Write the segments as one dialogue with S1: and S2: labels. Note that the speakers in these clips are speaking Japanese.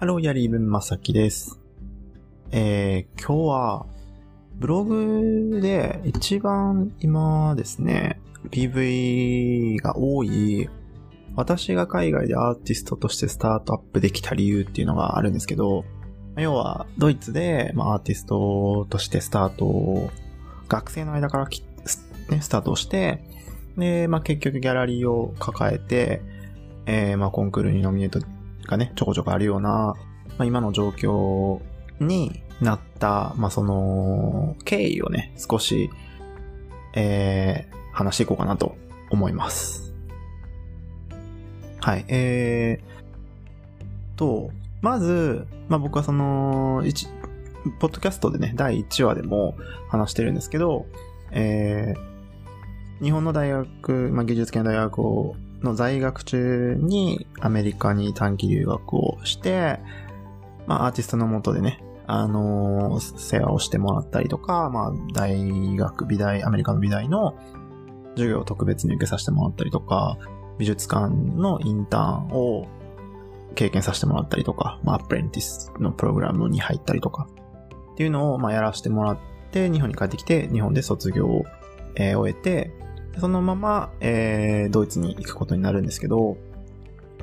S1: ハローヤリーブンまさきです。えー、今日は、ブログで一番今ですね、PV が多い、私が海外でアーティストとしてスタートアップできた理由っていうのがあるんですけど、要は、ドイツで、ま、アーティストとしてスタートを、学生の間から、ね、スタートして、で、まあ、結局ギャラリーを抱えて、えー、まあ、コンクールにノミネートがね、ちょこちょこあるような、まあ、今の状況になった、まあ、その、経緯をね、少し、えー、話していこうかなと思います。はい、えー、と、まず、まあ、僕はその、一、ポッドキャストでね、第1話でも話してるんですけど、えー、日本の大学、まあ、技術系の大学をの在学中にアメリカに短期留学をして、まあアーティストのもとでね、あのー世話をしてもらったりとか、まあ大学、美大、アメリカの美大の授業を特別に受けさせてもらったりとか、美術館のインターンを経験させてもらったりとか、まあアプレンティスのプログラムに入ったりとか、っていうのをまあやらせてもらって、日本に帰ってきて、日本で卒業を、えー終えて、そのまま、えードイツに行くことになるんですけど、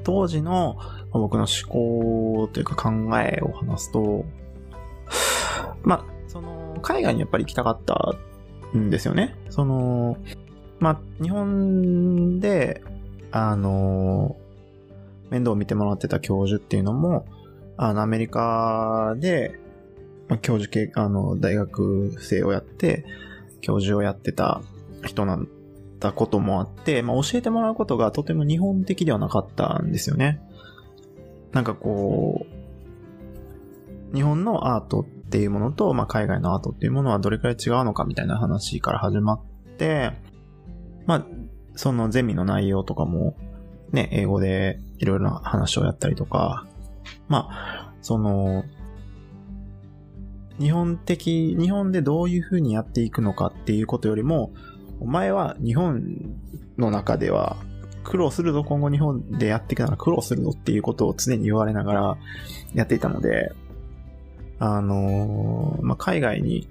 S1: 当時の僕の思考というか考えを話すと、まあ、その、海外にやっぱり行きたかったんですよね。その、まあ、日本で、あの、面倒を見てもらってた教授っていうのも、あの、アメリカで、教授系、あの、大学生をやって、教授をやってた人なんだこともあって、まあ、教えてもらうことがとても日本的ではなかったんですよね。なんかこう、日本のアートっていうものと、まあ、海外のアートっていうものはどれくらい違うのかみたいな話から始まって、まあ、そのゼミの内容とかも、ね、英語でいろいろな話をやったりとか、まあ、その、日本的、日本でどういう風にやっていくのかっていうことよりも、お前は日本の中では苦労するぞ、今後日本でやっていくなら苦労するぞっていうことを常に言われながらやっていたので、あのーまあ、海外に、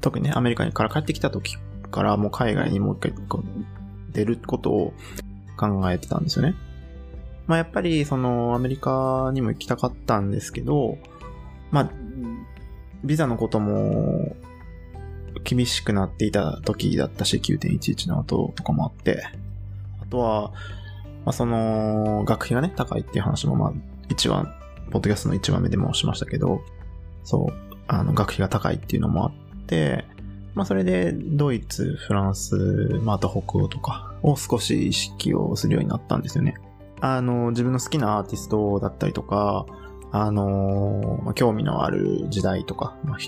S1: 特にね、アメリカから帰ってきた時からもう海外にもう一回出ることを考えてたんですよね。まあ、やっぱりそのアメリカにも行きたかったんですけど、まあ、ビザのことも厳しくなっていた時だったし、9.11の後とかもあって、あとは、まあ、その、学費がね、高いっていう話も、まあ、一番、ポッドキャストの一番目でもしましたけど、そう、あの、学費が高いっていうのもあって、まあ、それで、ドイツ、フランス、まあ、あと北欧とかを少し意識をするようになったんですよね。あの、自分の好きなアーティストだったりとか、あの、興味のある時代とか、まあ、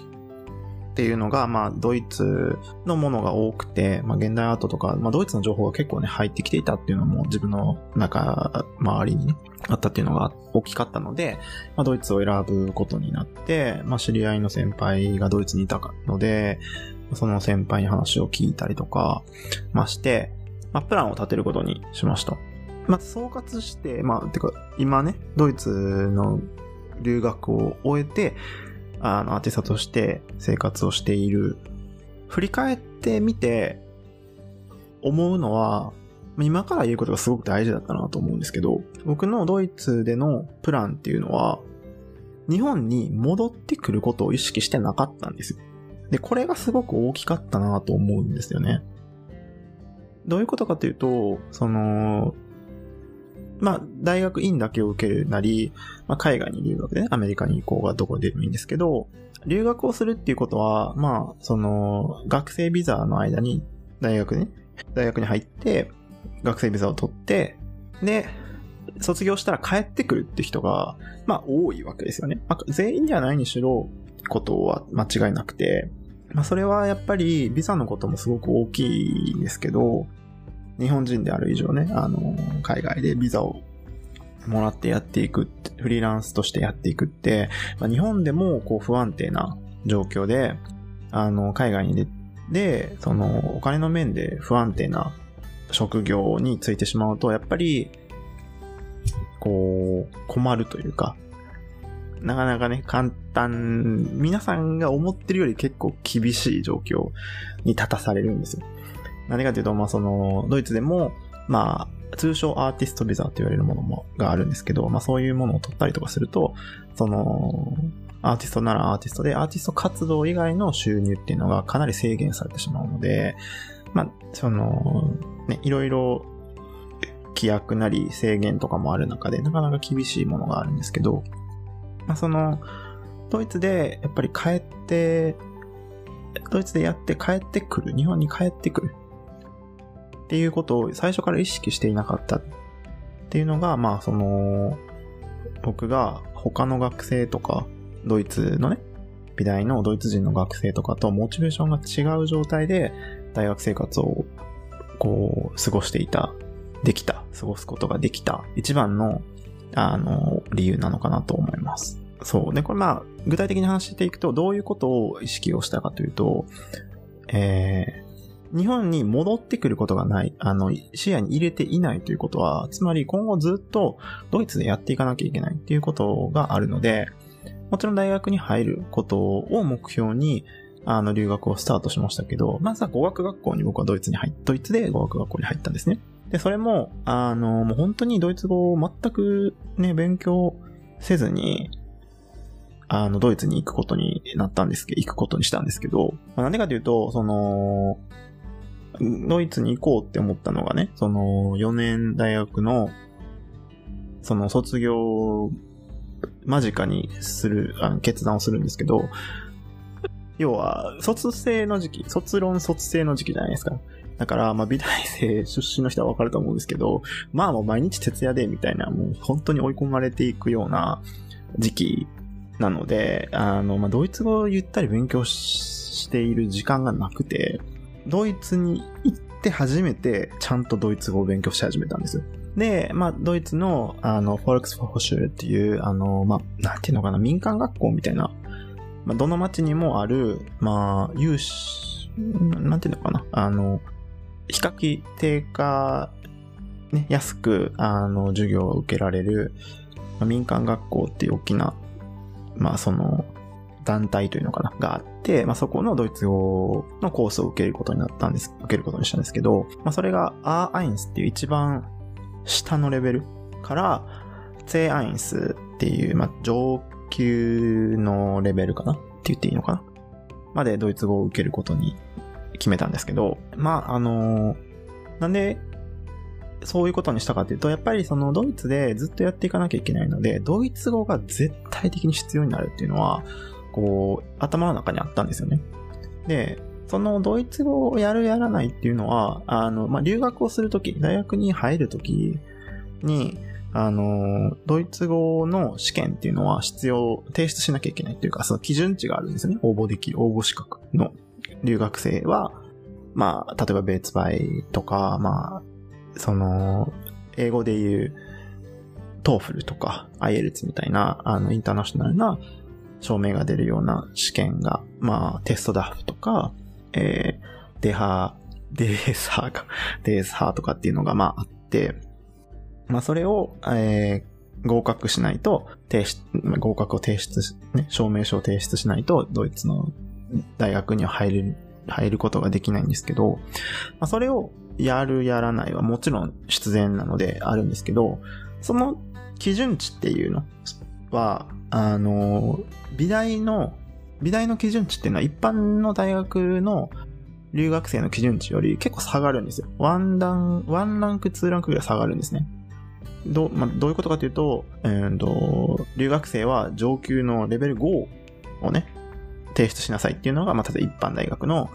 S1: っていうのが、まあ、ドイツのものが多くて、まあ、現代アートとか、まあ、ドイツの情報が結構ね、入ってきていたっていうのも自分の中、周りにね、あったっていうのが大きかったので、まあ、ドイツを選ぶことになって、まあ、知り合いの先輩がドイツにいたので、その先輩に話を聞いたりとか、まあ、して、まあ、プランを立てることにしました。まあ、総括して、まあ、てか、今ね、ドイツの留学を終えて、あの、アーティストとして生活をしている。振り返ってみて、思うのは、今から言うことがすごく大事だったなと思うんですけど、僕のドイツでのプランっていうのは、日本に戻ってくることを意識してなかったんです。で、これがすごく大きかったなと思うんですよね。どういうことかというと、その、まあ、大学院だけを受けるなり、まあ、海外に留学でね、アメリカに行こうがどこでもいいんですけど、留学をするっていうことは、まあ、その、学生ビザの間に、大学ね、大学に入って、学生ビザを取って、で、卒業したら帰ってくるって人が、まあ、多いわけですよね。まあ、全員ではないにしろ、ことは間違いなくて、まあ、それはやっぱり、ビザのこともすごく大きいんですけど、日本人である以上ね、あの、海外でビザをもらってやっていくて、フリーランスとしてやっていくって、まあ、日本でもこう不安定な状況で、あの、海外に出で、その、お金の面で不安定な職業についてしまうと、やっぱり、こう、困るというか、なかなかね、簡単、皆さんが思ってるより結構厳しい状況に立たされるんですよ。何かというと、まあその、ドイツでも、まあ、通称アーティストビザと言われるものも、があるんですけど、まあそういうものを取ったりとかすると、その、アーティストならアーティストで、アーティスト活動以外の収入っていうのがかなり制限されてしまうので、まあ、その、ね、いろいろ規約なり制限とかもある中で、なかなか厳しいものがあるんですけど、まあ、その、ドイツでやっぱり帰って、ドイツでやって帰ってくる、日本に帰ってくるっていうことを最初から意識していなかったっていうのが、まあその、僕が他の学生とか、ドイツのね、美大のドイツ人の学生とかとモチベーションが違う状態で大学生活をこう過ごしていた、できた、過ごすことができた一番のあの理由なのかなと思います。そう。で、これまあ具体的に話していくとどういうことを意識をしたかというと、えー、日本に戻ってくることがない、あの、視野に入れていないということは、つまり今後ずっとドイツでやっていかなきゃいけないっていうことがあるので、もちろん大学に入ることを目標に、あの、留学をスタートしましたけど、まずは語学学校に僕はドイツに入っ、ドイツで語学学校に入ったんですね。で、それも、あの、もう本当にドイツ語を全くね、勉強せずに、あの、ドイツに行くことになったんですけど、行くことにしたんですけど、まあ、なんでかというと、その、ドイツに行こうって思ったのがね、その、4年大学の、その卒業間近にする、あの決断をするんですけど、要は、卒生の時期、卒論卒生の時期じゃないですか。だから、まあ、美大生出身の人はわかると思うんですけど、まあもう毎日徹夜でみたいな、もう本当に追い込まれていくような時期なので、あの、まあ、ドイツ語を言ったり勉強している時間がなくて、ドイツに行って初めてちゃんとドイツ語を勉強し始めたんですよ。で、まあ、ドイツの、あの、フォルクスフォーシュルっていう、あの、まあ、なんていうのかな、民間学校みたいな、まあ、どの町にもある、まあ、有志、なんていうのかな、あの、比較的低価、ね、安く、あの、授業を受けられる、まあ、民間学校っていう大きな、まあ、その、団体というのかな、があって、まあ、そこのドイツ語のコースを受けることになったんです、受けることにしたんですけど、まあ、それがアーアインスっていう一番下のレベルから、ツェアインスっていう、まあ、上級のレベルかなって言っていいのかなまでドイツ語を受けることに決めたんですけど、まあ、あの、なんで、そういうことにしたかっていうと、やっぱりそのドイツでずっとやっていかなきゃいけないので、ドイツ語が絶対的に必要になるっていうのは、こう、頭の中にあったんですよね。で、そのドイツ語をやるやらないっていうのは、あの、まあ、留学をするとき、大学に入るときに、あの、ドイツ語の試験っていうのは必要、提出しなきゃいけないっていうか、その基準値があるんですよね。応募できる、応募資格の留学生は、まあ、例えばベーツバイとか、まあ、その、英語で言う、TOEFL とか、 IELTS みたいな、あの、インターナショナルな証明が出るような試験が、まあ、 TestDaF とか、えー、デハー、デーサーか、デーサーとかっていうのがまああって、まあそれを、えー、合格しないと、提出、合格を提出し、ね、証明書を提出しないと、ドイツの大学には入る、入ることができないんですけど、まあそれをやるやらないはもちろん必然なのであるんですけど、その基準値っていうのは、あの、美大の美大の基準値っていうのは一般の大学の留学生の基準値より結構下がるんですよ。ワンラン、ワンランク、ツーランクぐらい下がるんですね。ど,、まあ、どういうことかというと、えーと、留学生は上級のレベル5をね、提出しなさいっていうのが、まあ、例えば一般大学の、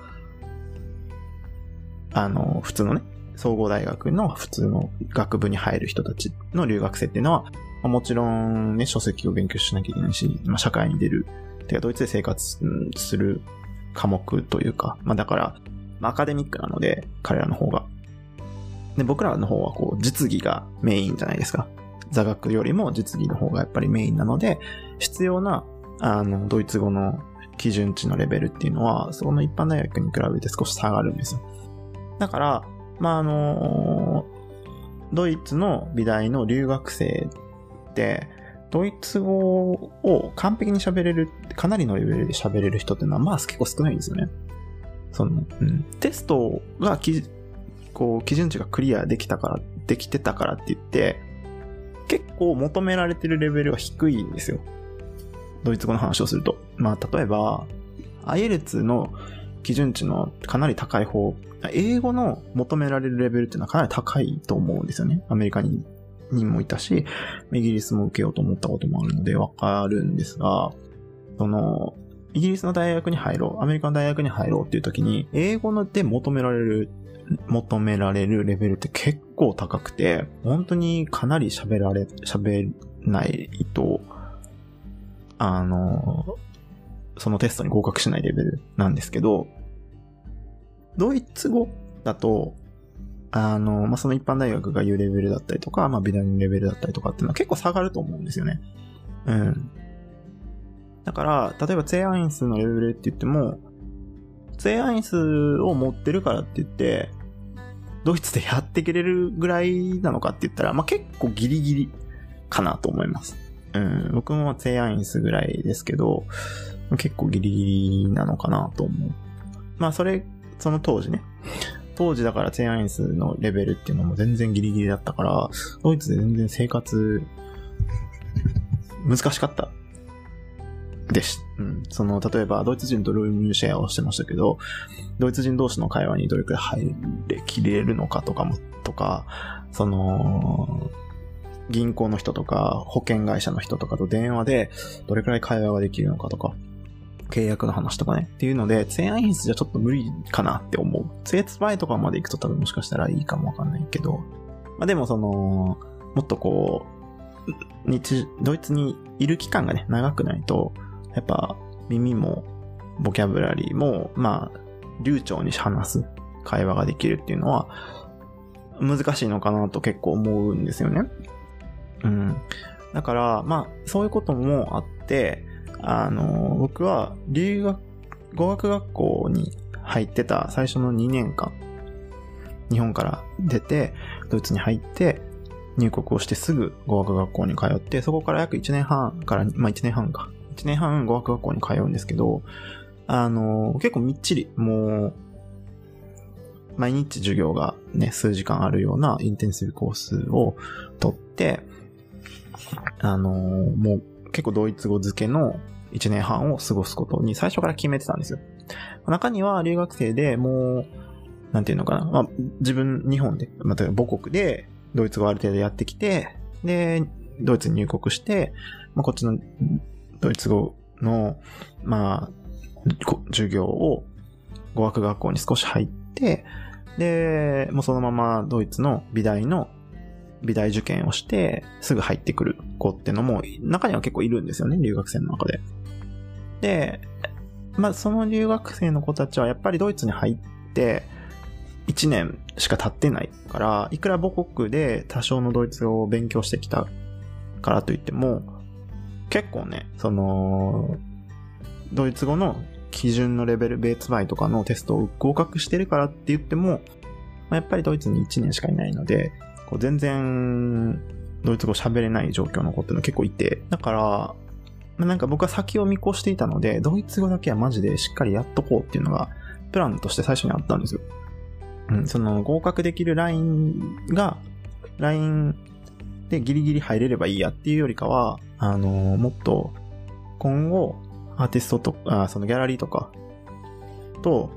S1: あの、普通のね、総合大学の普通の学部に入る人たちの留学生っていうのは、まあ、もちろんね、書籍を勉強しなきゃいけないし、まあ、社会に出るてかドイツで生活する科目というか、まあだから、まあ、アカデミックなので、彼らの方が。で、僕らの方はこう、実技がメインじゃないですか。座学よりも実技の方がやっぱりメインなので、必要な、あの、ドイツ語の基準値のレベルっていうのは、そこの一般大学に比べて少し下がるんですよ。だから、まあ、あの、ドイツの美大の留学生、ドイツ語を完璧に喋れる、かなりのレベルで喋れる人っていうのは、まあ結構少ないんですよね。その、うん。テストがき、こう、基準値がクリアできたから、できてたからって言って、結構求められてるレベルは低いんですよ。ドイツ語の話をすると。まあ、例えば、アイエルツの基準値のかなり高い方、英語の求められるレベルっていうのはかなり高いと思うんですよね。アメリカににもいたし、イギリスも受けようと思ったこともあるのでわかるんですが、その、イギリスの大学に入ろう、アメリカの大学に入ろうっていう時に、英語ので求められる、求められるレベルって結構高くて、本当にかなり喋られ、喋ないと、あの、そのテストに合格しないレベルなんですけど、ドイツ語だと、あの、まあ、その一般大学が言うレベルだったりとか、まあ、美大のレベルだったりとかっていうのは結構下がると思うんですよね。うん。だから、例えばツェアインスのレベルって言っても、ツェアインスを持ってるからって言って、ドイツでやっていけれるぐらいなのかって言ったら、まあ、結構ギリギリかなと思います。うん。僕もツェアインスぐらいですけど、結構ギリギリなのかなと思う。まあ、それ、その当時ね。当時だからツェアインスのレベルっていうのも全然ギリギリだったから、ドイツで全然生活、難しかったです。うん。その、例えば、ドイツ人とルームシェアをしてましたけど、ドイツ人同士の会話にどれくらい入れきれるのかとかも、とか、その、銀行の人とか、保険会社の人とかと電話で、どれくらい会話ができるのかとか、契約の話とかね。っていうので、ツェアインスじゃちょっと無理かなって思う。ツェツバイとかまで行くと多分もしかしたらいいかもわかんないけど。まあでもその、もっとこう、日、ドイツにいる期間がね、長くないと、やっぱ耳も、ボキャブラリーも、まあ、流暢に話す会話ができるっていうのは、難しいのかなと結構思うんですよね。うん。だから、まあ、そういうこともあって、あの、僕は留学、語学学校に入ってた最初の2年間、日本から出て、ドイツに入って、入国をしてすぐ語学学校に通って、そこから約1年半から、まあ1年半か。1年半語学学校に通うんですけど、あの、結構みっちり、もう、毎日授業がね、数時間あるようなインテンシブコースを取って、あの、もう結構ドイツ語付けの1年半を過ごすことに最初から決めてたんですよ。中には留学生でもう、なんていうのかな。まあ、自分、日本で、まあ、母国でドイツ語ある程度やってきて、で、ドイツに入国して、まあ、こっちのドイツ語の、まあ、授業を語学学校に少し入って、で、もうそのままドイツの美大の美大受験をして、すぐ入ってくる子っていうのも、中には結構いるんですよね、留学生の中で。で、まあ、その留学生の子たちはやっぱりドイツに入って、1年しか経ってないから、いくら母国で多少のドイツ語を勉強してきたからといっても、結構ね、その、ドイツ語の基準のレベル、ベーツバイとかのテストを合格してるからって言っても、まあ、やっぱりドイツに1年しかいないので、こう全然、ドイツ語喋れない状況の子っていうの結構いて、だから、まなんか僕は先を見越していたので、ドイツ語だけはマジでしっかりやっとこうっていうのが、プランとして最初にあったんですよ。うん、その合格できるラインが、ラインでギリギリ入れればいいやっていうよりかは、あのー、もっと、今後、アーティストとか、そのギャラリーとか、と、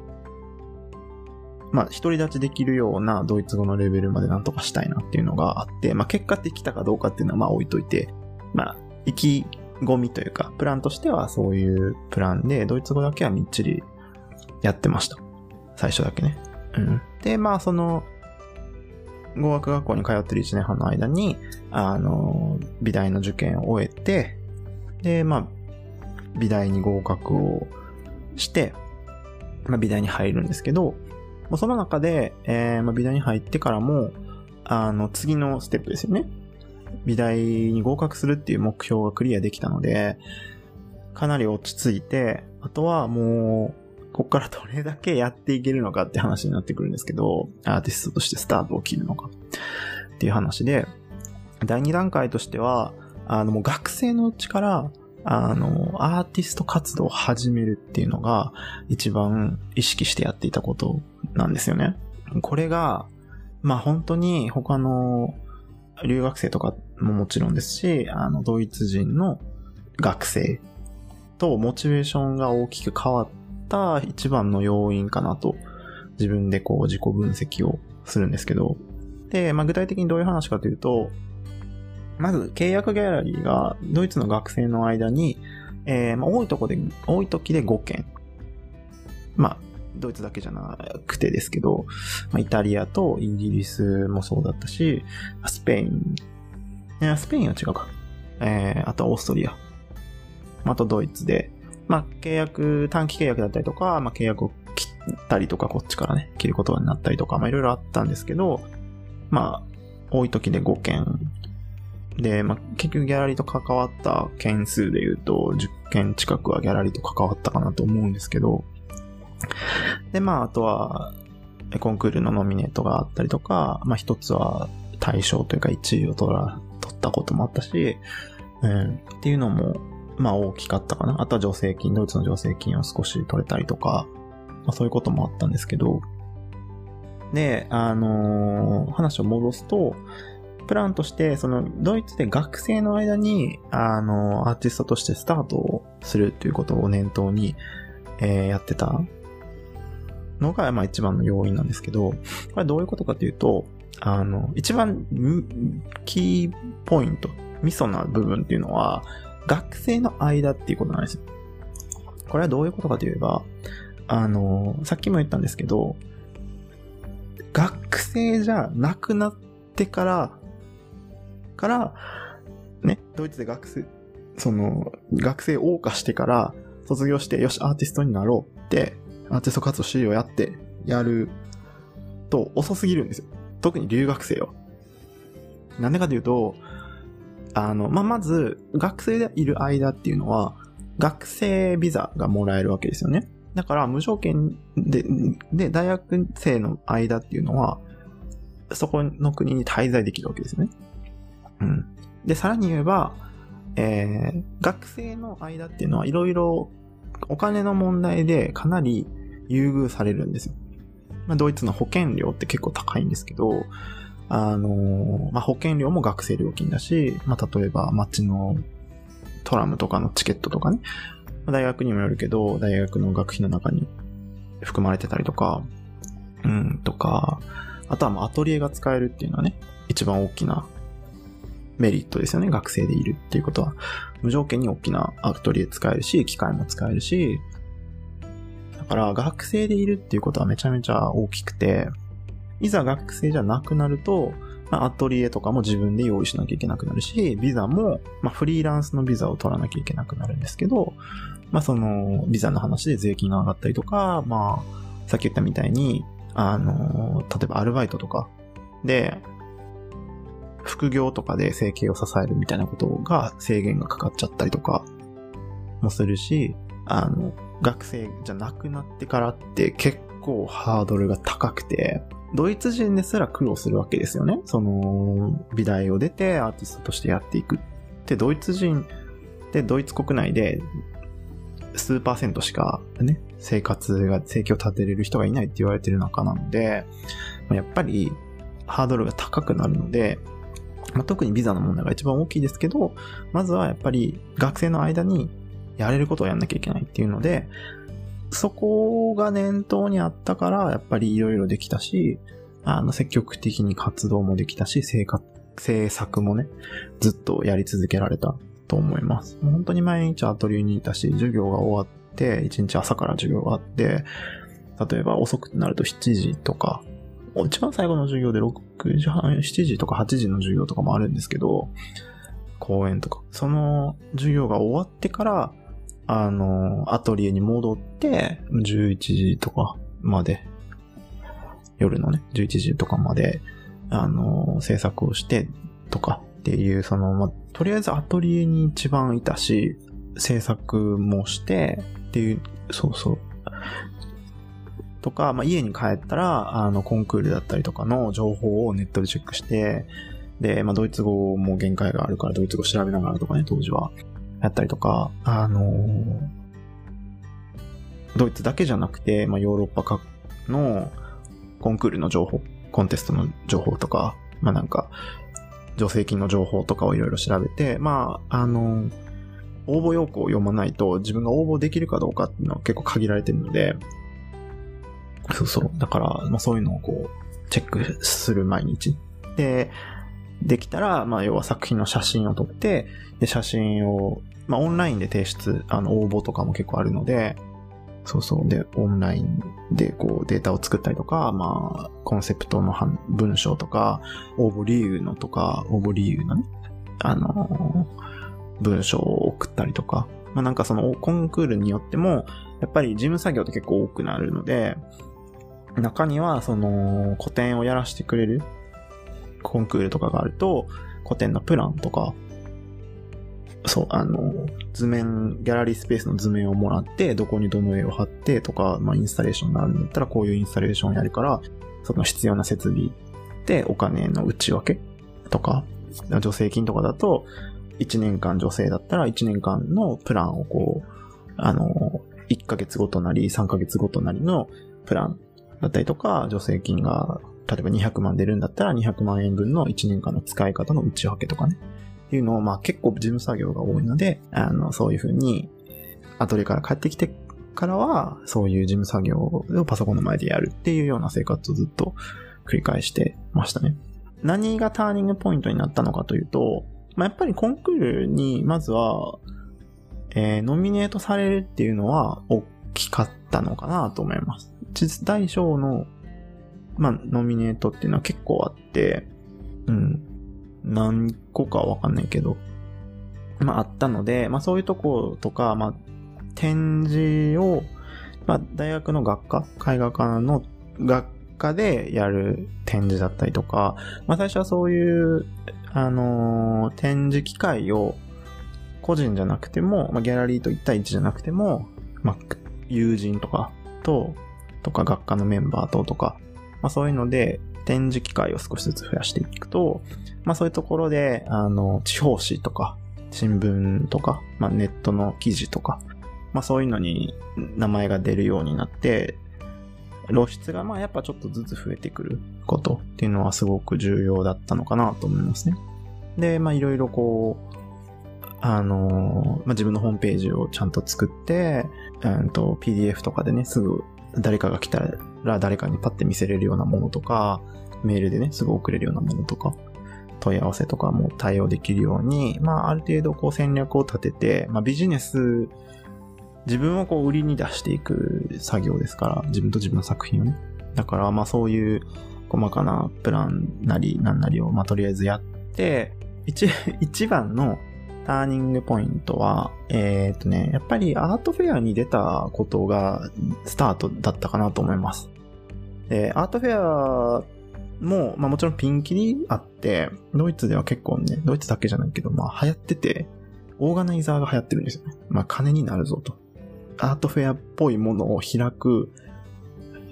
S1: まあ、独り立ちできるようなドイツ語のレベルまでなんとかしたいなっていうのがあって、まあ、結果できたかどうかっていうのはまあ置いといて、まあ、行きゴミというか、プランとしてはそういうプランで、ドイツ語だけはみっちりやってました。最初だけね。うん。で、まあその、語学学校に通ってる1年半の間に、あの、美大の受験を終えて、で、まあ、美大に合格をして、まあ、美大に入るんですけど、その中で、えー、ま、美大に入ってからも、あの、次のステップですよね。美大に合格するっていう目標がクリアできたので、かなり落ち着いて、あとはもう、こっからどれだけやっていけるのかって話になってくるんですけど、アーティストとしてスタートを切るのかっていう話で、第2段階としては、あの、もう学生のうちから、あの、アーティスト活動を始めるっていうのが、一番意識してやっていたことなんですよね。これが、まあ本当に他の留学生とかももちろんですし、あの、ドイツ人の学生とモチベーションが大きく変わった一番の要因かなと、自分でこう自己分析をするんですけど、で、まあ具体的にどういう話かというと、まず契約ギャラリーがドイツの学生の間に、えー、まあ多いとこで、多い時で5件。まあ、ドイツだけじゃなくてですけど、まあ、イタリアとイギリスもそうだったし、スペイン、スペインは違うか。えー、あとはオーストリア。あとドイツで、まあ、契約、短期契約だったりとか、まあ、契約を切ったりとか、こっちからね、切ることになったりとか、まあ、いろいろあったんですけど、まあ、多い時で5件。で、まあ、結局ギャラリーと関わった件数で言うと、10件近くはギャラリーと関わったかなと思うんですけど、で、まあ、あとは、コンクールのノミネートがあったりとか、まあ、一つは大賞というか1位を取ら、取ったこともあったし、うん、っていうのも、まあ大きかったかな。あとは助成金、ドイツの助成金を少し取れたりとか、まあそういうこともあったんですけど、で、あのー、話を戻すと、プランとして、その、ドイツで学生の間に、あの、アーティストとしてスタートをするということを念頭に、えー、やってたのが、まあ一番の要因なんですけど、これどういうことかというと、あの、一番キーポイント、ミソな部分っていうのは、学生の間っていうことなんですよ。これはどういうことかといえば、あの、さっきも言ったんですけど、学生じゃなくなってから、から、ね、ドイツで学生、その、学生を謳歌してから、卒業して、よし、アーティストになろうって、アーティスト活動しようやって、やると遅すぎるんですよ。特に留学生は。なんでかというと、あの、まあ、まず、学生でいる間っていうのは、学生ビザがもらえるわけですよね。だから、無条件で、で、大学生の間っていうのは、そこの国に滞在できるわけですね。うん。で、さらに言えば、えー、学生の間っていうのはいろいろお金の問題でかなり優遇されるんですよ。まあ、ドイツの保険料って結構高いんですけど、あの、まあ、保険料も学生料金だし、まあ、例えば街のトラムとかのチケットとかね、大学にもよるけど、大学の学費の中に含まれてたりとか、うん、とか、あとはまアトリエが使えるっていうのはね、一番大きなメリットですよね。学生でいるっていうことは。無条件に大きなアトリエ使えるし、機械も使えるし、だから学生でいるっていうことはめちゃめちゃ大きくて、いざ学生じゃなくなると、まあ、アトリエとかも自分で用意しなきゃいけなくなるし、ビザも、まあ、フリーランスのビザを取らなきゃいけなくなるんですけど、まあ、その、ビザの話で税金が上がったりとか、まあ、さっき言ったみたいに、あの、例えばアルバイトとかで、副業とかで生計を支えるみたいなことが制限がかかっちゃったりとかもするし、あの、学生じゃなくなってからって結構ハードルが高くて、ドイツ人ですら苦労するわけですよね。その、美大を出てアーティストとしてやっていく。で、ドイツ人でドイツ国内で数パーセントしかね、生活が、生計を立てれる人がいないって言われてる中なので、やっぱりハードルが高くなるので、まあ、特にビザの問題が一番大きいですけど、まずはやっぱり学生の間にやれることをやんなきゃいけないっていうので、そこが念頭にあったから、やっぱり色々できたし、あの、積極的に活動もできたし、生活、制作もね、ずっとやり続けられたと思います。本当に毎日アトリエにいたし、授業が終わって、1日朝から授業があって、例えば遅くなると7時とか、一番最後の授業で6時半、7時とか8時の授業とかもあるんですけど、講演とか。その授業が終わってから、あの、アトリエに戻って、11時とかまで、夜のね、11時とかまで、あの、制作をしてとかっていう、その、まとりあえずアトリエに一番いたし、制作もしてっていう、そうそう。とか、まあ、家に帰ったら、あの、コンクールだったりとかの情報をネットでチェックして、で、まあ、ドイツ語も限界があるから、ドイツ語調べながらとかね、当時は。やったりとか、あのー、ドイツだけじゃなくて、まあ、ヨーロッパ各のコンクールの情報、コンテストの情報とか、まあ、なんか、助成金の情報とかをいろいろ調べて、まあ、あのー、応募要項を読まないと自分が応募できるかどうかっていうのは結構限られてるので、そうそう。だから、まあそういうのをこう、チェックする毎日。で、できたら、まあ要は作品の写真を撮って、で、写真を、まあオンラインで提出、あの、応募とかも結構あるので、そうそう。で、オンラインでこうデータを作ったりとか、まあ、コンセプトの文章とか、応募理由のとか、応募理由のね、あの文章を送ったりとか、まあなんかそのコンクールによっても、やっぱり事務作業って結構多くなるので、中にはその古典をやらせてくれるコンクールとかがあると、古典のプランとか、そう、あの、図面、ギャラリースペースの図面をもらって、どこにどの絵を貼ってとか、まあインスタレーションがあるんだったらこういうインスタレーションをやるから、その必要な設備でお金の内訳とか、助成金とかだと、1年間女性だったら1年間のプランをこう、あの、1ヶ月ごとなり3ヶ月ごとなりのプランだったりとか、助成金が例えば200万出るんだったら200万円分の1年間の使い方の内訳とかね。っていうのを、まあ結構事務作業が多いので、あの、そういうふうに、アトリエから帰ってきてからは、そういう事務作業をパソコンの前でやるっていうような生活をずっと繰り返してましたね。何がターニングポイントになったのかというと、まあ、やっぱりコンクールに、まずは、えー、ノミネートされるっていうのは大きかったのかなと思います。実大賞の、まあ、ノミネートっていうのは結構あって、うん。何個かわかんないけど、まあ、あったので、まあ、そういうとことか、まあ、展示を、まあ、大学の学科、絵画科の学科でやる展示だったりとか、まあ、最初はそういうあのー、展示機会を個人じゃなくても、まあ、ギャラリーと1対1じゃなくても、まあ、友人とかと、とか学科のメンバーととか、まあ、そういうので展示機会を少しずつ増やしていくと、まあ、そういうところで、あの、地方紙とか、新聞とか、まあ、ネットの記事とか、まあ、そういうのに名前が出るようになって、露出がまあやっぱちょっとずつ増えてくることっていうのはすごく重要だったのかなと思いますね。で、まあいろいろこう、あのまあ、自分のホームページをちゃんと作って、うんと PDF とかでね、すぐ誰かが来たら誰かにパッて見せれるようなものとか、メールでね、すぐ送れるようなものとか、問い合わせとかも対応できるように、まあある程度こう戦略を立てて、まあビジネス自分をこう売りに出していく作業ですから、自分と自分の作品をね。だからまあそういう細かなプランなりなんなりをまあとりあえずやって、一、一番のターニングポイントは、えっ、ー、とね、やっぱりアートフェアに出たことがスタートだったかなと思います。で、アートフェアも、まあもちろんピンキリあって、ドイツでは結構ね、ドイツだけじゃないけど、まあ流行ってて、オーガナイザーが流行ってるんですよね。まあ金になるぞと。アートフェアっぽいものを開く、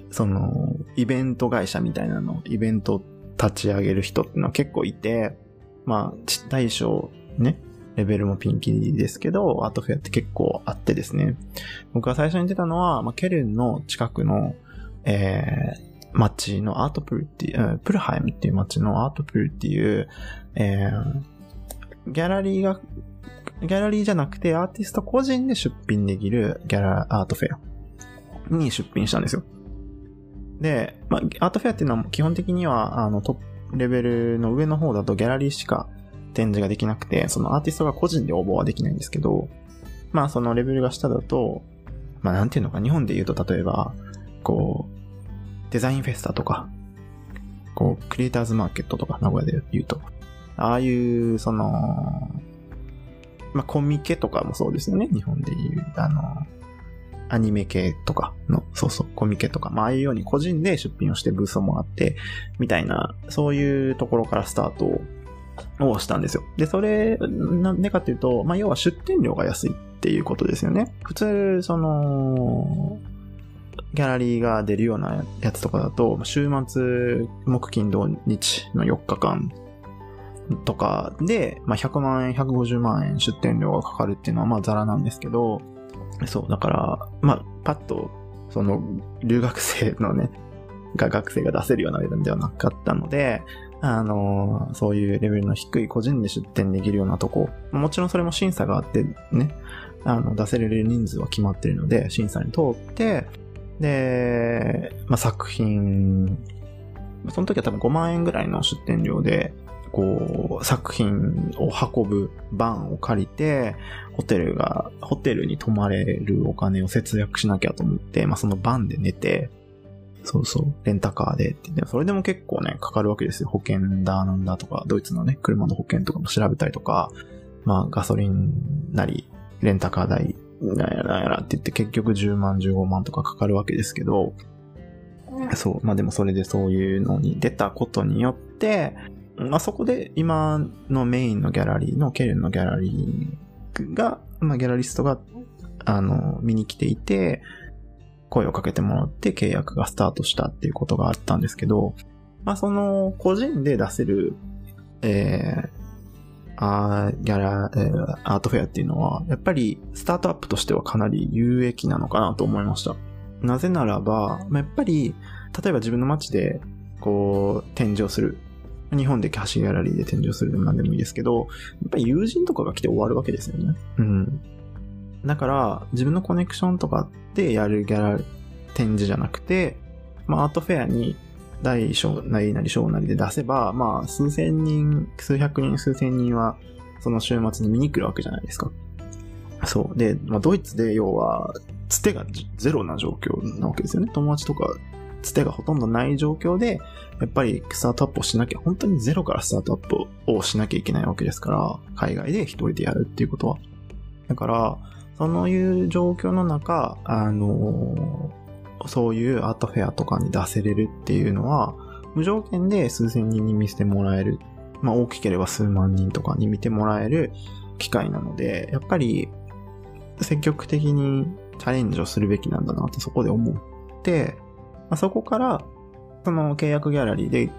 S1: その、イベント会社みたいなの、イベント立ち上げる人っていうのは結構いて、まあ、大小ね、レベルもピンキリですけど、アートフェアって結構あってですね。僕が最初に出たのは、まあ、ケルンの近くの、えー、街のアートプルっていう、プルハイムっていう街のアートプルっていう、えー、ギャラリーがギャラリーじゃなくてアーティスト個人で出品できるギャラアートフェアに出品したんですよ。で、まあ、アートフェアっていうのは基本的には、あの、トップレベルの上の方だとギャラリーしか展示ができなくて、そのアーティストが個人で応募はできないんですけど、まあ、そのレベルが下だと、まあ、なんていうのか、日本で言うと、例えば、こう、デザインフェスタとか、こう、クリエイターズマーケットとか、名古屋で言うと、ああいう、その、まあ、コミケとかもそうですよね。日本でいう、あの、アニメ系とかの、そうそう、コミケとか、まあ、ああいうように個人で出品をしてブースをもらって、みたいな、そういうところからスタートをしたんですよ。で、それ、なんでかっていうと、まあ、要は出店料が安いっていうことですよね。普通、その、ギャラリーが出るようなやつとかだと、週末、木金土日の4日間とかで、まあ、100万円、150万円出店料がかかるっていうのはまあザラなんですけど、そう、だから、まあ、パッと、その、留学生のね、が学生が出せるような値段ではなかったので、あの、そういうレベルの低い個人で出店できるようなとこ、もちろんそれも審査があってね、あの、出せれる人数は決まってるので、審査に通って、で、まあ、作品、その時は多分5万円ぐらいの出店料で、こう、作品を運ぶバンを借りて、ホテルが、ホテルに泊まれるお金を節約しなきゃと思って、まあ、そのバンで寝て、そうそう、レンタカーでって。でそれでも結構ね、かかるわけですよ。保険だなんだとか、ドイツのね、車の保険とかも調べたりとか、まあガソリンなり、レンタカー代、なんやらやらって言って結局10万、15万とかかかるわけですけど、そう、まあでもそれでそういうのに出たことによって、まあそこで今のメインのギャラリーのケルンのギャラリーが、まあギャラリストが、あの、見に来ていて、声をかけてもらって契約がスタートしたっていうことがあったんですけど、まあその個人で出せる、えー、アーギャラ、えー、アートフェアっていうのは、やっぱりスタートアップとしてはかなり有益なのかなと思いました。なぜならば、まあ、やっぱり、例えば自分の街で、こう、展示をする。日本でキャシギャラリーで展示をするでも何でもいいですけど、やっぱり友人とかが来て終わるわけですよね。うん。だから、自分のコネクションとかでやるギャラ、展示じゃなくて、まあ、アートフェアに大小なりなり小なりで出せば、まあ、数千人、数百人、数千人は、その週末に見に来るわけじゃないですか。そう。で、まあ、ドイツで要は、つてがゼロな状況なわけですよね。友達とか、つてがほとんどない状況で、やっぱりスタートアップをしなきゃ、本当にゼロからスタートアップをしなきゃいけないわけですから、海外で一人でやるっていうことは。だから、そういう状況の中、あの、そういうアートフェアとかに出せれるっていうのは、無条件で数千人に見せてもらえる。まあ大きければ数万人とかに見てもらえる機会なので、やっぱり積極的にチャレンジをするべきなんだなとそこで思って、まあ、そこから、その契約ギャラリーで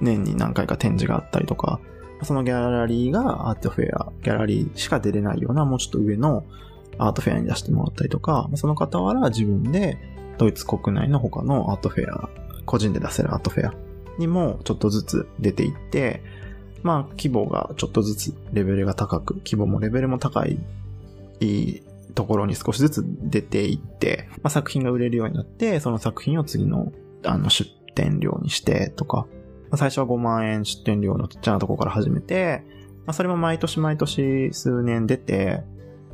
S1: 年に何回か展示があったりとか、そのギャラリーがアートフェア、ギャラリーしか出れないようなもうちょっと上のアートフェアに出してもらったりとか、その傍ら自分でドイツ国内の他のアートフェア、個人で出せるアートフェアにもちょっとずつ出ていって、まあ規模がちょっとずつレベルが高く、規模もレベルも高い、ところに少しずつ出ていって、まあ、作品が売れるようになって、その作品を次のあの出店料にしてとか、まあ、最初は5万円出店料のちっちゃなところから始めて、まあ、それも毎年毎年数年出て、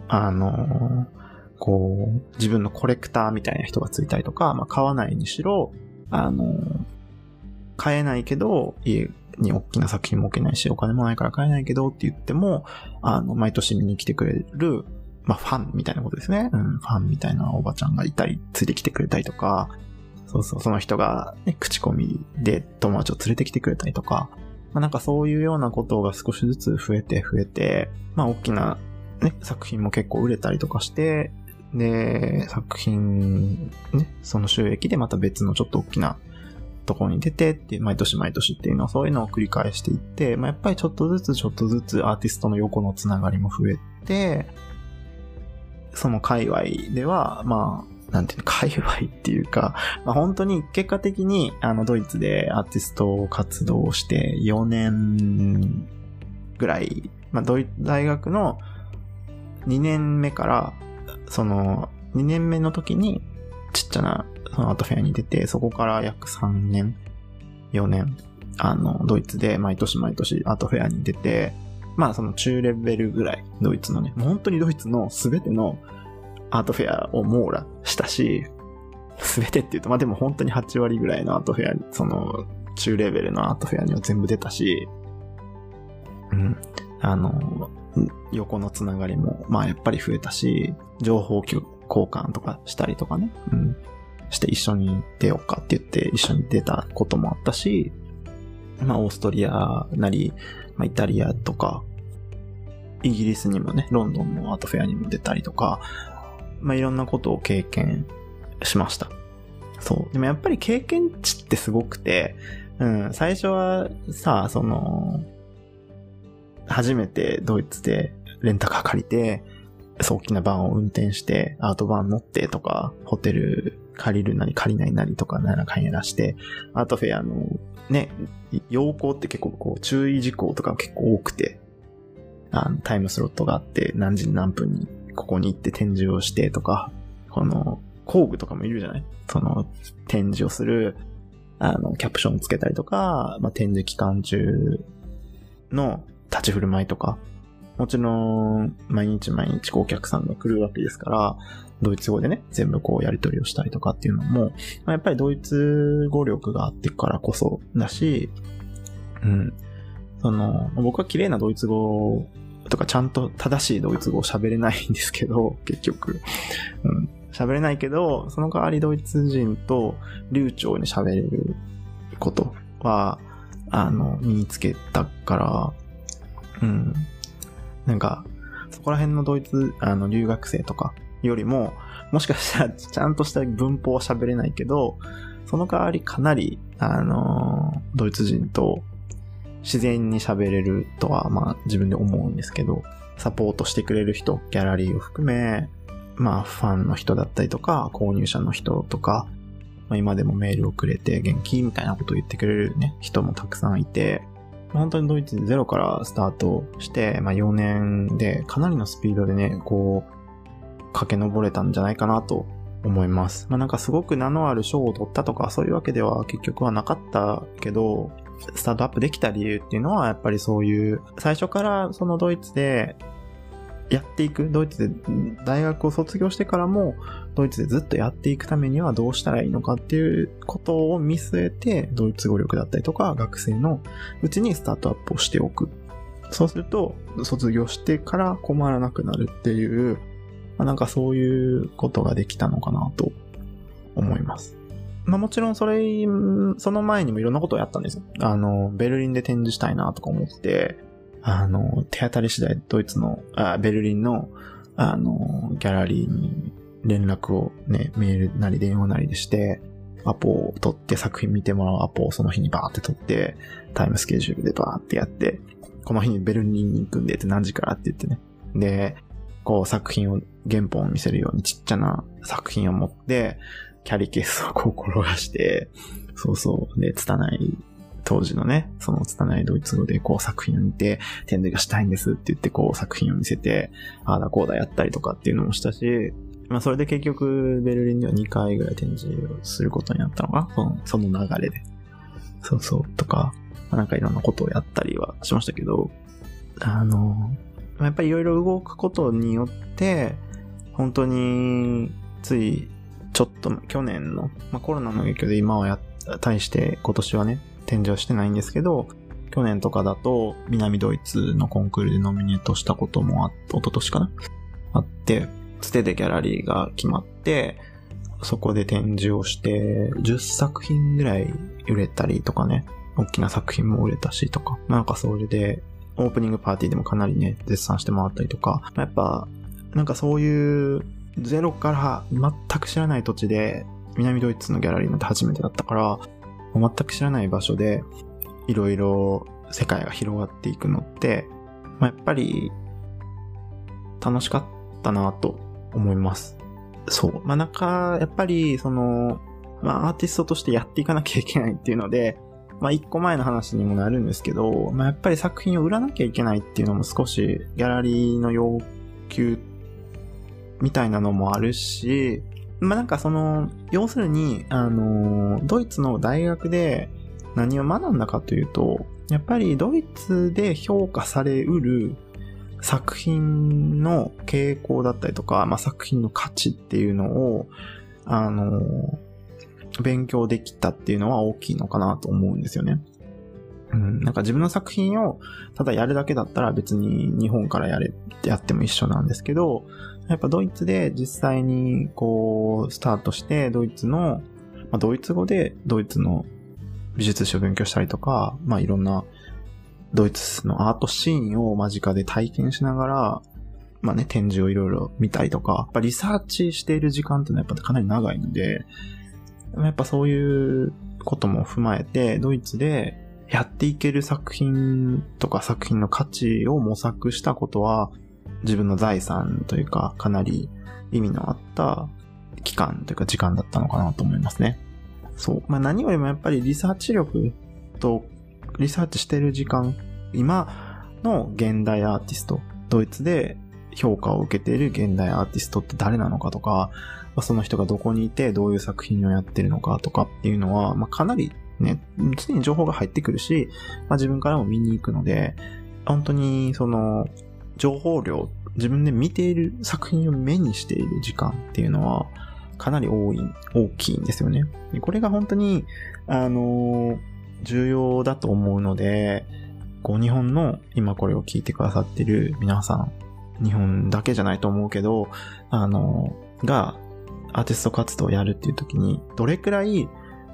S1: あのー、こう、自分のコレクターみたいな人がついたりとか、まあ、買わないにしろ、あのー、買えないけど、家に大きな作品も置けないし、お金もないから買えないけどって言っても、あの、毎年見に来てくれる、まあ、ファンみたいなことですね。うん、ファンみたいなおばちゃんがいたり、ついてきてくれたりとか、そうそう、その人が、ね、口コミで友達を連れてきてくれたりとか、まあ、なんかそういうようなことが少しずつ増えて増えて、まあ、大きなね、作品も結構売れたりとかして、で、作品、ね、その収益でまた別のちょっと大きなところに出てって、毎年毎年っていうのはそういうのを繰り返していって、まあ、やっぱりちょっとずつちょっとずつアーティストの横のつながりも増えて、その界隈では、まあ、なんていうの、界隈っていうか、まあ、本当に結果的にあのドイツでアーティスト活動をして4年ぐらい、まあ、大学の2年目から、その、2年目の時に、ちっちゃな、そのアートフェアに出て、そこから約3年、4年、あの、ドイツで毎年毎年アートフェアに出て、まあその中レベルぐらい、ドイツのね、もう本当にドイツのすべてのアートフェアを網羅したし、すべてって言うと、まあでも本当に8割ぐらいのアートフェアに、その、中レベルのアートフェアには全部出たし、うん。あの、横のつながりも、まあやっぱり増えたし、情報交換とかしたりとかね、うん、して一緒に出ようかって言って一緒に出たこともあったし、まあオーストリアなり、まあイタリアとか、イギリスにもね、ロンドンのアートフェアにも出たりとか、まあいろんなことを経験しました。そう。でもやっぱり経験値ってすごくて、うん、最初はさ、その、初めてドイツでレンタカー借りて、そう大きなバンを運転して、アートバン乗ってとか、ホテル借りるなり借りないなりとか、ならかんやらして、アートフェアの、ね、要項って結構こう、注意事項とか結構多くて、あの、タイムスロットがあって、何時に何分にここに行って展示をしてとか、この、工具とかもいるじゃない？その、展示をする、あの、キャプションをつけたりとか、まあ、展示期間中の立ち振る舞いとか、もちろん、毎日毎日こうお客さんが来るわけですから、ドイツ語でね、全部こうやり取りをしたりとかっていうのも、まあ、やっぱりドイツ語力があってからこそだし、うん。その、僕は綺麗なドイツ語とかちゃんと正しいドイツ語を喋れないんですけど、結局。うん。喋れないけど、その代わりドイツ人と流暢に喋れることは、あの、身につけたから、うん。なんか、そこら辺のドイツ、あの、留学生とかよりも、もしかしたらちゃんとした文法は喋れないけど、その代わりかなり、あの、ドイツ人と自然に喋れるとは、まあ自分で思うんですけど、サポートしてくれる人、ギャラリーを含め、まあファンの人だったりとか、購入者の人とか、まあ、今でもメールをくれて元気みたいなことを言ってくれるね、人もたくさんいて、本当にドイツゼロからスタートして、まあ4年でかなりのスピードでね、こう、駆け上れたんじゃないかなと思います。まあなんかすごく名のある賞を取ったとかそういうわけでは結局はなかったけど、スタートアップできた理由っていうのは、やっぱりそういう、最初からそのドイツでやっていく、ドイツで大学を卒業してからも、ドイツでずっとやっていくためにはどうしたらいいのかっていうことを見据えて、ドイツ語力だったりとか、学生のうちにスタートアップをしておく。そうすると、卒業してから困らなくなるっていう、まあ、なんかそういうことができたのかなと思います。まあもちろんそれ、その前にもいろんなことをやったんですよ。あの、ベルリンで展示したいなとか思って、あの、手当たり次第ドイツの、あベルリンの、あの、ギャラリーに連絡をね、メールなり電話なりでして、アポを取って作品見てもらうアポをその日にバーって取って、タイムスケジュールでバーってやって、この日にベルリンに行くんでって何時からって言ってね。で、こう作品を、原本を見せるようにちっちゃな作品を持って、キャリケースをこう転がして、そうそう。で、拙い、当時のね、その拙いドイツ語でこう作品を見て、展示がしたいんですって言ってこう作品を見せて、ああだこうだやったりとかっていうのもしたし、まあそれで結局ベルリンでは2回ぐらい展示をすることになったのかその流れで。そうそう、とか、まあ、なんかいろんなことをやったりはしましたけど、あの、やっぱりいろいろ動くことによって、本当に、ついちょっと去年の、まあ、コロナの影響で今はや、対して今年はね、展示はしてないんですけど、去年とかだと南ドイツのコンクールでノミネートしたこともあっ、一昨年かな？あって、つてでギャラリーが決まって、そこで展示をして、10作品ぐらい売れたりとかね、大きな作品も売れたしとか、なんかそれで、オープニングパーティーでもかなりね、絶賛してもらったりとか、やっぱ、なんかそういうゼロから全く知らない土地で、南ドイツのギャラリーなんて初めてだったから、全く知らない場所で、いろいろ世界が広がっていくのって、まあ、やっぱり、楽しかったなと思います。そう。まあ、なんか、やっぱり、その、まあ、アーティストとしてやっていかなきゃいけないっていうので、まあ、一個前の話にもなるんですけど、まあ、やっぱり作品を売らなきゃいけないっていうのも少し、ギャラリーの要求みたいなのもあるし、まあ、なんかその、要するに、あの、ドイツの大学で何を学んだかというと、やっぱりドイツで評価されうる作品の傾向だったりとか、まあ、作品の価値っていうのを、あの、勉強できたっていうのは大きいのかなと思うんですよね。うん、なんか自分の作品をただやるだけだったら別に日本からやれやっても一緒なんですけど、やっぱドイツで実際にこう、スタートして、ドイツの、まあ、ドイツ語でドイツの美術史を勉強したりとか、まあいろんなドイツのアートシーンを間近で体験しながら、まあね、展示をいろいろ見たりとか、やっぱリサーチしている時間っていうのはやっぱかなり長いので、やっぱそういうことも踏まえて、ドイツでやっていける作品とか作品の価値を模索したことは、自分の財産というか、かなり意味のあった期間というか時間だったのかなと思いますね。そう。まあ何よりもやっぱりリサーチ力とリサーチしてる時間、今の現代アーティスト、ドイツで評価を受けている現代アーティストって誰なのかとか、その人がどこにいてどういう作品をやってるのかとかっていうのは、まあ、かなりね、常に情報が入ってくるし、まあ、自分からも見に行くので、本当にその情報量、自分で見ている作品を目にしている時間っていうのはかなり多い、大きいんですよね。これが本当に、あの、重要だと思うので、こう日本の今これを聞いてくださってる皆さん、日本だけじゃないと思うけど、あの、がアーティスト活動をやるっていう時に、どれくらい、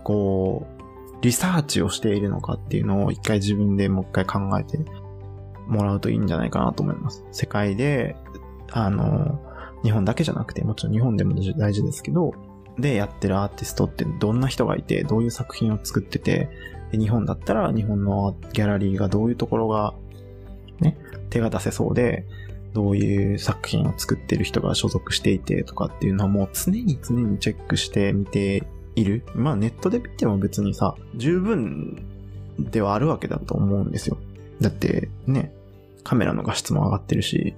S1: こう、リサーチをしているのかっていうのを一回自分でもう一回考えてもらうといいんじゃないかなと思います。世界で、あの、日本だけじゃなくて、もちろん日本でも大事ですけど、でやってるアーティストってどんな人がいて、どういう作品を作ってて、で日本だったら日本のギャラリーがどういうところが、ね、手が出せそうで、どういう作品を作ってる人が所属していてとかっていうのはもう常に常にチェックして見ている。まあネットで見ても別にさ、十分ではあるわけだと思うんですよ。だってね、カメラの画質も上がってるし、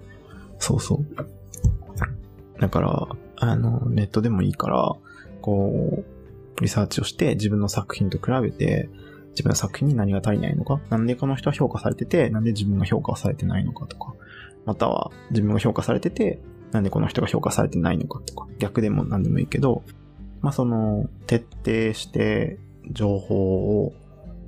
S1: そうそう。だから、あの、ネットでもいいから、こう、リサーチをして自分の作品と比べて、自分の作品に何が足りないのか、なんでこの人は評価されてて、なんで自分が評価されてないのかとか、または自分が評価されてて、なんでこの人が評価されてないのかとか、逆でも何でもいいけど、まあ、その、徹底して情報を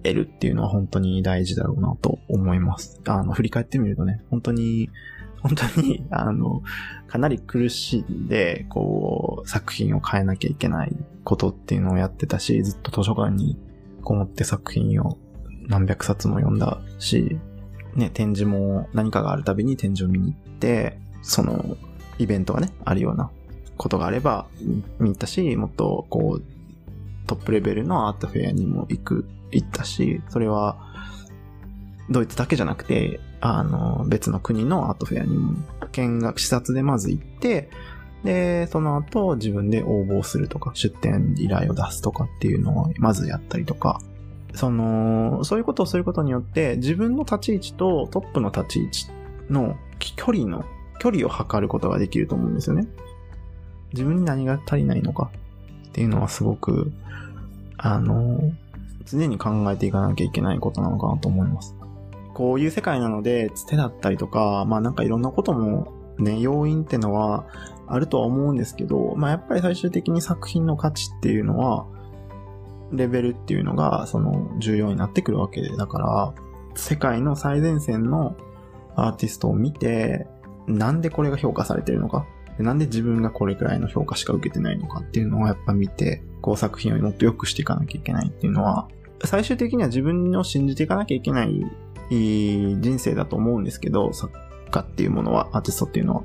S1: 得るっていうのは本当に大事だろうなと思います。あの、振り返ってみるとね、本当に、本当に、あの、かなり苦しんで、こう、作品を変えなきゃいけないことっていうのをやってたし、ずっと図書館にこもって作品を何百冊も読んだし、ね、展示も何かがあるたびに展示を見に行って、その、イベントがね、あるようなことがあれば見に行ったし、もっとこう、トップレベルのアートフェアにも行く、行ったし、それは、ドイツだけじゃなくて、あの、別の国のアートフェアにも見学視察でまず行って、で、その後自分で応募するとか、出展依頼を出すとかっていうのをまずやったりとか、その、そういうことをすることによって、自分の立ち位置とトップの立ち位置の距離の、距離を測ることができると思うんですよね。自分に何が足りないのかっていうのはすごく、あの、常に考えていかなきゃいけないことなのかなと思います。こういう世界なので、つてだったりとか、まあなんかいろんなこともね、要因ってのはあるとは思うんですけど、まあやっぱり最終的に作品の価値っていうのは、レベルっていうのが、その、重要になってくるわけで、だから、世界の最前線のアーティストを見て、なんでこれが評価されてるのか、なんで自分がこれくらいの評価しか受けてないのかっていうのをやっぱ見て、こう作品をもっと良くしていかなきゃいけないっていうのは、最終的には自分を信じていかなきゃいけない人生だと思うんですけど、作家っていうものは、アーティストっていうのは。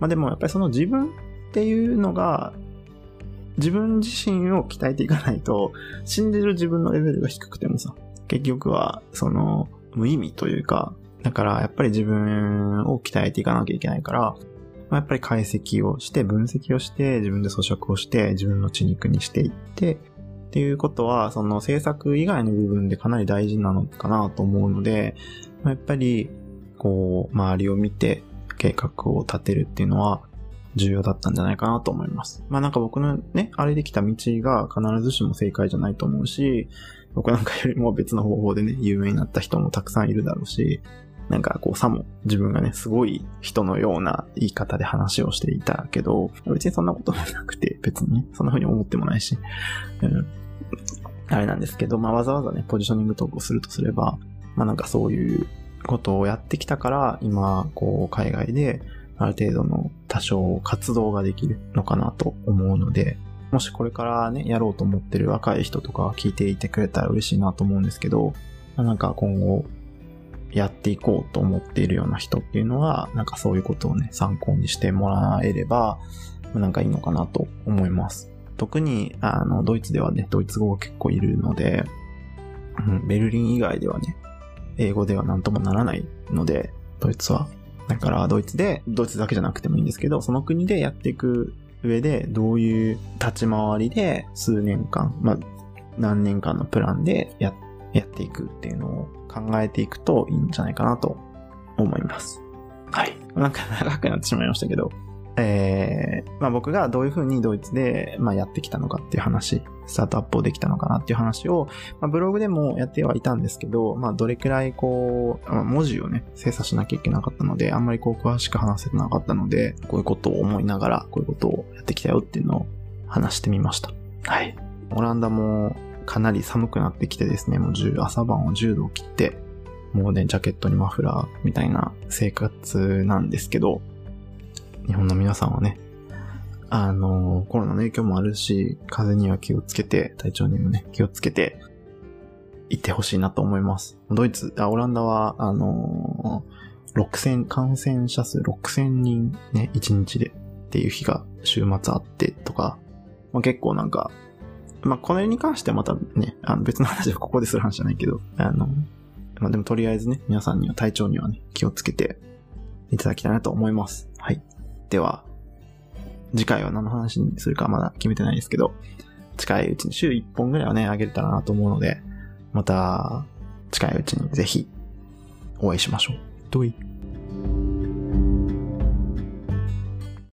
S1: まあでもやっぱりその自分っていうのが、自分自身を鍛えていかないと、信じる自分のレベルが低くてもさ、結局は、その、無意味というか、だからやっぱり自分を鍛えていかなきゃいけないから、まあ、やっぱり解析をして、分析をして、自分で咀嚼をして、自分の血肉にしていって、っていうことは、その制作以外の部分でかなり大事なのかなと思うので、まあ、やっぱり、こう、周りを見て計画を立てるっていうのは重要だったんじゃないかなと思います。まあなんか僕のね、あれできた道が必ずしも正解じゃないと思うし、僕なんかよりも別の方法でね、有名になった人もたくさんいるだろうし、なんかこうさも自分がね、すごい人のような言い方で話をしていたけど、別にそんなこともなくて、別にね、そんな風に思ってもないし、うん、あれなんですけど、まあわざわざね、ポジショニングトークをするとすれば、まあなんかそういうことをやってきたから、今、こう海外である程度の多少活動ができるのかなと思うので、もしこれからね、やろうと思ってる若い人とか聞いていてくれたら嬉しいなと思うんですけど、ま、なんか今後、やっていこうと思っているような人っていうのは、なんかそういうことをね、参考にしてもらえれば、なんかいいのかなと思います。特に、あの、ドイツではね、ドイツ語が結構いるので、うん、ベルリン以外ではね、英語では何ともならないので、ドイツは。だから、ドイツで、ドイツだけじゃなくてもいいんですけど、その国でやっていく上で、どういう立ち回りで、数年間、まあ、何年間のプランでや、やっていくっていうのを考えていくといいんじゃないかなと思います。はい。なんか長くなってしまいましたけど、えー、まあ僕がどういうふうにドイツで、まあ、やってきたのかっていう話、スタートアップをできたのかなっていう話を、まあ、ブログでもやってはいたんですけど、まあどれくらいこう、まあ文字をね、精査しなきゃいけなかったので、あんまりこう詳しく話せてなかったので、こういうことを思いながら、こういうことをやってきたよっていうのを話してみました。はい。オランダもかなり寒くなってきてですね、もう10朝晩を10度を切って、もうね、ジャケットにマフラーみたいな生活なんですけど、日本の皆さんはね、あの、コロナの影響もあるし、風邪には気をつけて、体調にもね、気をつけて、行ってほしいなと思います。ドイツ、あ、オランダは、あのー、6000、感染者数6000人ね、1日でっていう日が週末あってとか、まあ、結構なんか、まあ、この辺に関してはまたね、あの別の話はここでする話じゃないけど、あの、まあ、でもとりあえずね、皆さんには体調にはね、気をつけていただきたいなと思います。はい。では、次回は何の話にするかまだ決めてないですけど、近いうちに週1本ぐらいはね、あげれたらなと思うので、また、近いうちにぜひ、お会いしましょう。どい。